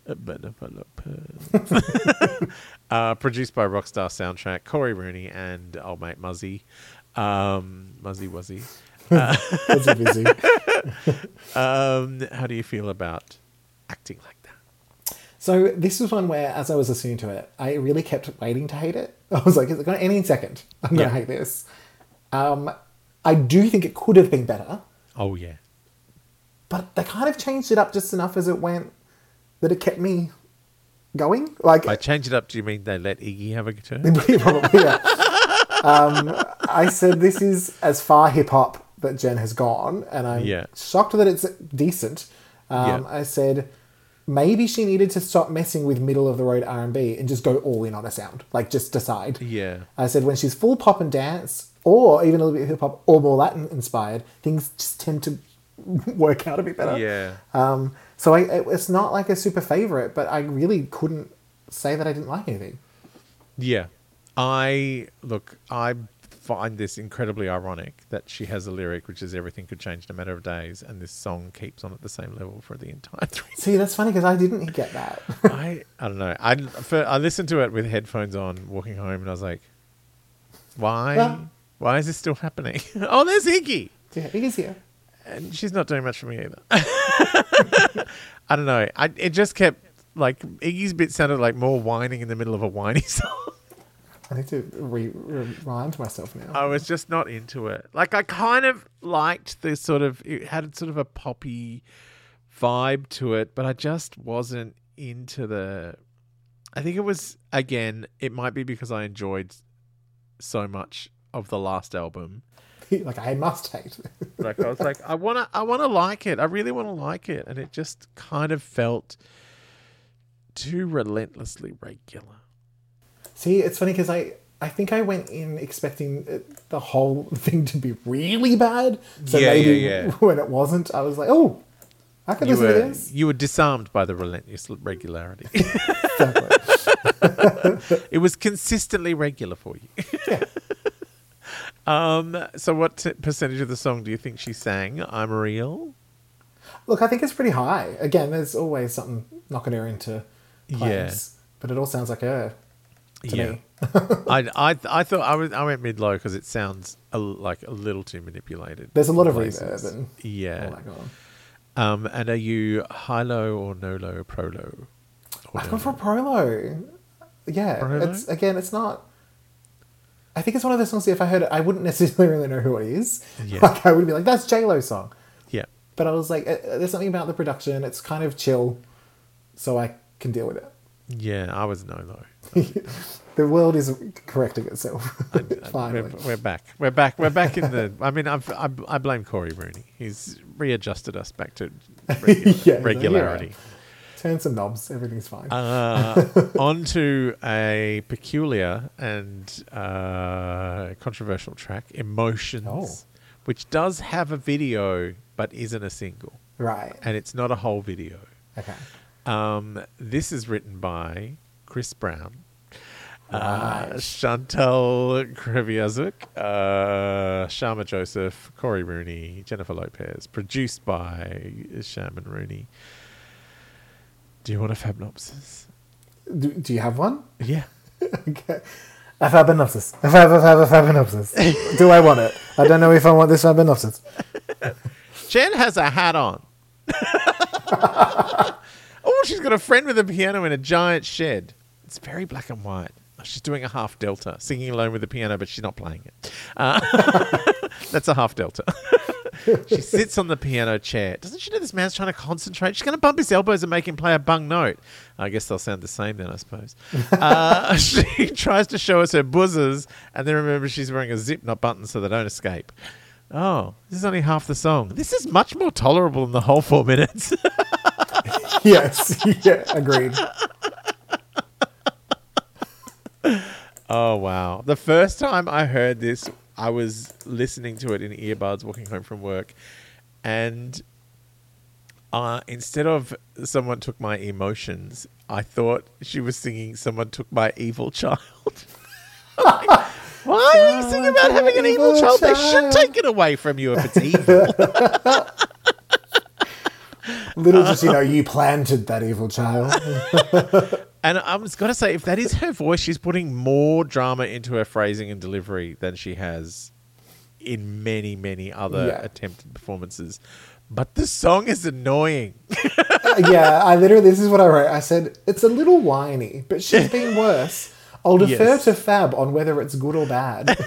uh, uh, produced by Rockstar Soundtrack, Corey Rooney and old mate Muzzy. Um, Muzzy Wuzzy. Busy, busy. Um, how do you feel about acting like that? So this was one where, as I was listening to it, I really kept waiting to hate it. I was like, "Is it going to any second? I'm going Yeah. to hate this." Um, I do think it could have been better, Oh yeah, but they kind of changed it up just enough as it went that it kept me going. Like, by change it up, do you mean they let Iggy have a turn? probably, yeah. um, I said this is as far hip hop that Jen has gone, and I'm Yeah. shocked that it's decent. Um, Yeah. I said maybe she needed to stop messing with middle of the road R and B and just go all in on a sound, like just decide. Yeah, I said when she's full pop and dance, or even a little bit of hip hop, or more Latin inspired, things just tend to work out a bit better. yeah. Um, so I, it, it's not like a super favorite, but I really couldn't say that I didn't like anything. Yeah. I look, I find this incredibly ironic that she has a lyric which is everything could change in a matter of days and this song keeps on at the same level for the entire three See, that's funny because I didn't get that. I I don't know. I for, I listened to it with headphones on walking home and I was like why Well- why is this still happening? oh, there's Iggy. yeah, is here. And she's not doing much for me either. I don't know. I it just kept like Iggy's bit sounded like more whining in the middle of a whiny song. I need to re- remind myself now. I was just not into it. Like I kind of liked the sort of it had sort of a poppy vibe to it, but I just wasn't into the I think it was again, it might be because I enjoyed so much of the last album. like I must hate. Like I was like I want to I want to like it. I really want to like it and it just kind of felt too relentlessly regular. See, it's funny because I I think I went in expecting the whole thing to be really bad. So Yeah, maybe yeah, yeah. when it wasn't, I was like, oh, I can You listen to were, this. you were disarmed by the relentless regularity. It was consistently regular for you. Yeah. Um, so, what t- percentage of the song do you think she sang? I'm real. Look, I think it's pretty high. Again, there's always something knocking her into claims, but it all sounds like her to Yeah. me. I, I, I thought I, was, I went mid low because it sounds a, l- like a little too manipulated. There's a lot of places. reverb and yeah. all that going. Um, and are you high low or no low, pro low? I've gone for pro low? Prolo. Yeah, Prolo? it's again, it's not. I think it's one of those songs. that If I heard it, I wouldn't necessarily really know who it is. Yeah. Like I would be like, "That's J Lo song," Yeah. but I was like, uh, "There's something about the production. It's kind of chill, so I can deal with it." Yeah, I was no low. the world is correcting itself. Finally, We're, we're back. We're back. We're back in the. I mean, I've, I, I blame Corey Rooney. He's readjusted us back to regular, Yeah, regularity. turn some knobs. Everything's fine. Uh, on to a peculiar and uh, controversial track, Emotions, Oh. which does have a video but isn't a single. right. And it's not a whole video. Okay. Um, this is written by Chris Brown, uh, Right. Chantal Kreviazuk, uh, Shama Joseph, Corey Rooney, Jennifer Lopez. Produced by Shaman Rooney. Do you want a fabnopsis? Do, do you have one? Yeah. Okay. A fabinopsis. A fab, a fab, a fabinopsis. Do I want it? I don't know if I want this fabinopsis. Jen has a hat on. oh, she's got a friend with a piano in a giant shed. It's very black and white. She's doing a half delta, singing alone with the piano, but she's not playing it. Uh, that's a half delta. she sits on the piano chair. Doesn't she know this man's trying to concentrate? She's going to bump his elbows and make him play a bung note. I guess they'll sound the same then, I suppose. Uh, she tries to show us her buzzers, and then remember she's wearing a zip, not buttons, so they don't escape. Oh, this is only half the song. This is much more tolerable than the whole four minutes. Yes. Yeah. Agreed. oh, wow. The first time I heard this, I was listening to it in earbuds walking home from work. And uh, instead of someone took my emotions, I thought she was singing someone took my evil child. Like, Why are you singing about having an evil Evil child? They should take it away from you if it's evil. Little uh, does she know you planted that evil child. And I'm just got to say, if that is her voice, she's putting more drama into her phrasing and delivery than she has in many, many other Yeah. attempted performances. But the song is annoying. Uh, yeah, I literally, this is what I wrote. I said, it's a little whiny, but she's been worse. I'll defer Yes. to Fab on whether it's good or bad.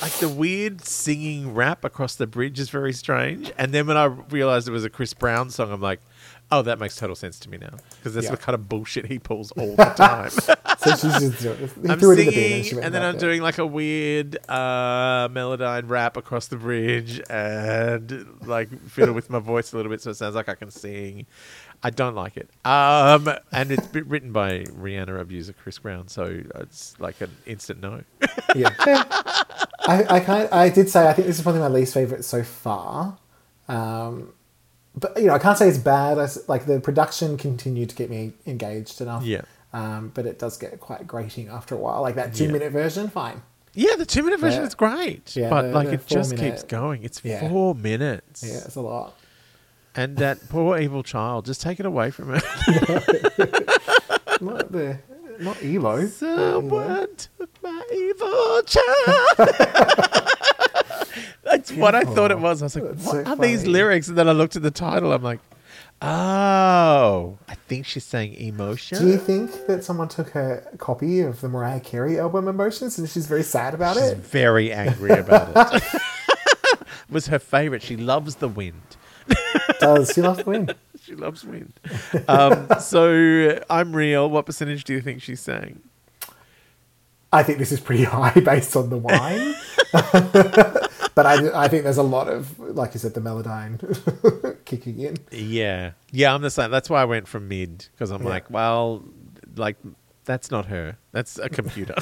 like the weird singing rap across the bridge is very strange. And then when I realized it was a Chris Brown song, I'm like, oh, that makes total sense to me now. Because that's Yeah. the kind of bullshit he pulls all the time. so she's just I'm in the singing, and and then I'm doing like a weird uh, melodyne rap across the bridge, and like fiddle with my voice a little bit, so it sounds like I can sing. I don't like it. Um, and it's written by Rihanna abuser Chris Brown, so it's like an instant no. yeah. I, I kind I did say I think this is probably my least favorite so far. Um, but you know, I can't say it's bad. I like the production continued to get me engaged enough. Yeah. Um, but it does get quite grating after a while. Like that two Yeah. minute version, fine. yeah, the two minute version Yeah. is great, Yeah, but the- like the it just four-minute- keeps going. It's Yeah. four minutes, Yeah, it's a lot. And that poor evil child. Just take it away from her. Not the not Elo. Someone took my evil child. That's what I thought it oh, was. I was like, That's what so are these lyrics? And then I looked at the title. I'm like, oh, I think she's saying emotion. Do you think that someone took her copy of the Mariah Carey album Emotions and she's very sad about it? She's it? very angry about it. it was her favorite. She loves the wind. Does she loves wind? She loves wind. Um, so I'm real. What percentage do you think she's saying? I think this is pretty high based on the wine. but I, I think there's a lot of, like you said, the melodyne kicking in. Yeah, yeah, I'm the same. That's why I went from mid because I'm Yeah. like, well, like that's not her. That's a computer.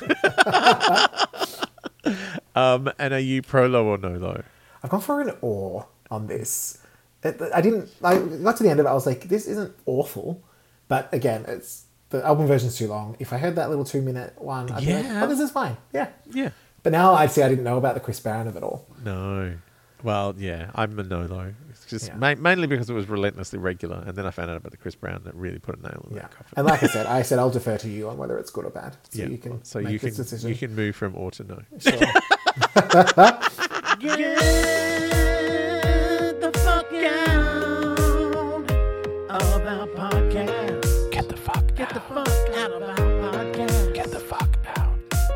um, and are you pro low or no low? I've gone for an or on this. It, I didn't. I got to the end of it. I was like, this isn't awful, but again, it's the album version's too long. If I heard that little two minute one, I'd be like, Yeah. oh, this is fine. Yeah. Yeah. But now I'd say I didn't know about the Chris Brown of it all. No. Well, yeah, I'm a no though. It's just Yeah. ma- mainly because it was relentlessly regular, and then I found out about the Chris Brown that really put a nail in Yeah. that coffin. And like I said, I said I'll defer to you on whether it's good or bad. So yeah, you can so make you this can decision. you can move from or to no. Sure. Get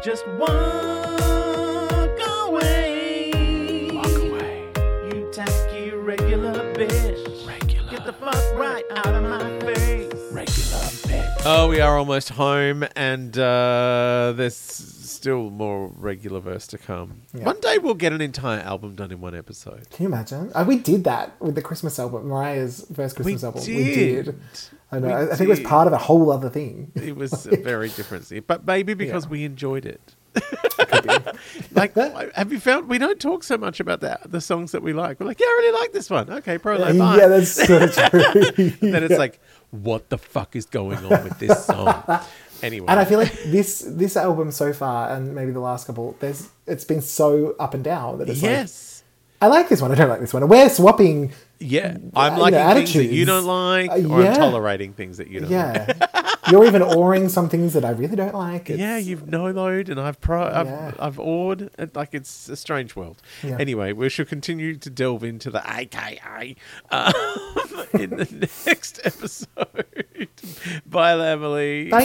Just walk away. Walk away. You tacky regular bitch. Regular. Get the fuck right out of my face. Regular bitch. Oh, we are almost home, and uh, there's still more regular verse to come. Yeah. One day we'll get an entire album done in one episode. Can you imagine? Uh, we did that with the Christmas album, Mariah's first Christmas album. We did. I know. I think it was part of a whole other thing. It was a very different scene, but maybe because Yeah. we enjoyed it. like, have you found we don't talk so much about that the songs that we like? We're like, yeah, I really like this one. Okay, pro yeah, bye. that's so true. Then it's like, what the fuck is going on with this song? Anyway, And I feel like this this album so far, and maybe the last couple, there's it's been so up and down that it's like yes, I like this one, I don't like this one. And we're swapping. Yeah, I'm you liking know, things that you don't like, Uh, or I'm tolerating things that you don't. like. Yeah, you're even awing some things that I really don't like. It's, Yeah, you've no load, and I've pro, I've, Yeah. I've awed. Like it's a strange world. Yeah. Anyway, we shall continue to delve into the AKA um, in the next episode. Bye, Emily. Bye.